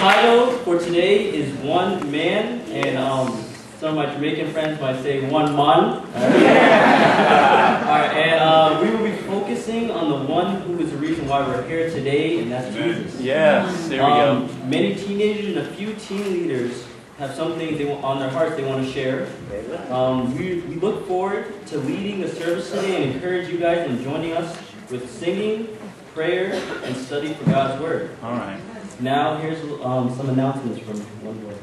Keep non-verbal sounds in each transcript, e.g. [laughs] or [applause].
title for today is One Man, and um, some of my Jamaican friends might say One Man. [laughs] Alright, and uh, we will be focusing on the one who is the reason why we're here today, and that's Jesus. Yes, there we go. Um, Many teenagers and a few teen leaders have some things they want, on their hearts they want to share. Um, we, we look forward to leading the service today and encourage you guys in joining us with singing, prayer, and study for God's Word. All right. Now, here's um, some announcements from one boy.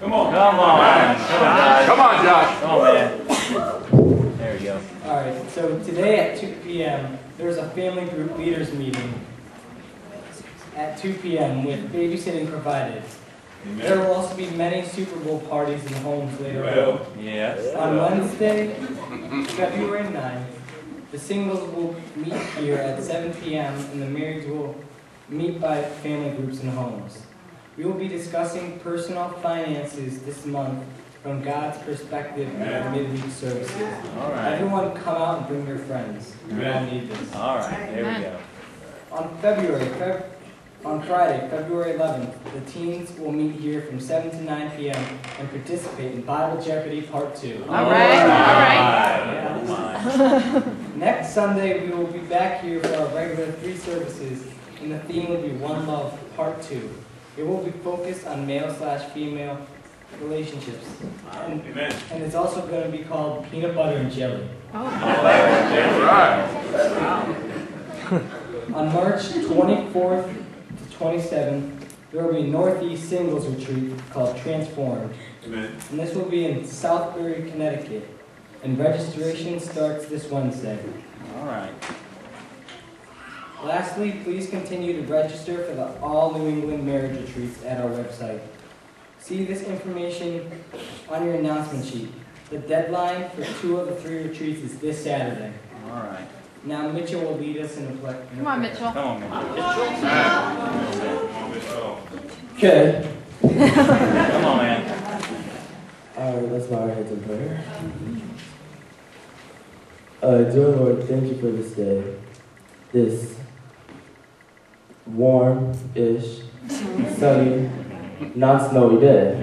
Come on. Come on. Come on, Josh. Come on, Josh. Come on, man. There we go. All right, so today at 2 p.m., there's a family group leaders meeting at 2 p.m. with babysitting provided. There will also be many Super Bowl parties in homes later on. Yes. On Wednesday, February 9th, the singles will meet here at 7 p.m. and the marrieds will meet by family groups and homes. We will be discussing personal finances this month from God's perspective at our midweek services. All right. Everyone come out and bring your friends. We all need this. All right. There we go. On February, Feb- on Friday, February 11th, the teens will meet here from 7 to 9 p.m. and participate in Bible Jeopardy Part 2. All right, all right. Come on. [laughs] Next Sunday, we will be back here for our regular three services, and the theme will be One Love Part 2. It will be focused on male slash female relationships. And, and it's also going to be called Peanut Butter and Jelly. Oh. On March 24th to 27th, there will be a Northeast Singles Retreat called Transformed. And this will be in Southbury, Connecticut. And registration starts this Wednesday. All right. Lastly, please continue to register for the All New England Marriage Retreats at our website. See this information on your announcement sheet. The deadline for two of the three retreats is this Saturday. All right. Now Mitchell will lead us in a play. Come on, Mitchell. Come on, man. Okay. Come on, man. All right, let's bow our heads in prayer. Uh, dear Lord, thank you for this day. This warm-ish, [laughs] sunny, non-snowy day.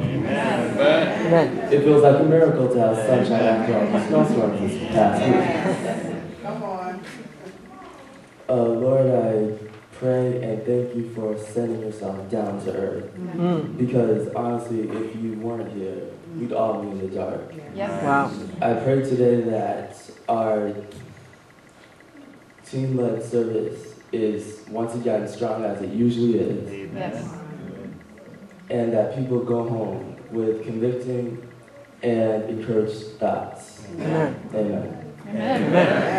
It feels like a miracle to have sunshine after all the snowstorms this past week. Uh, Lord, I pray and thank you for sending yourself down to earth. Mm. Because honestly, if you weren't here, we'd all be in the dark. Yes. Wow. I pray today that our team-led service is once again strong as it usually is, Yes. and that people go home with convicting and encouraged thoughts. Amen. Amen. Amen.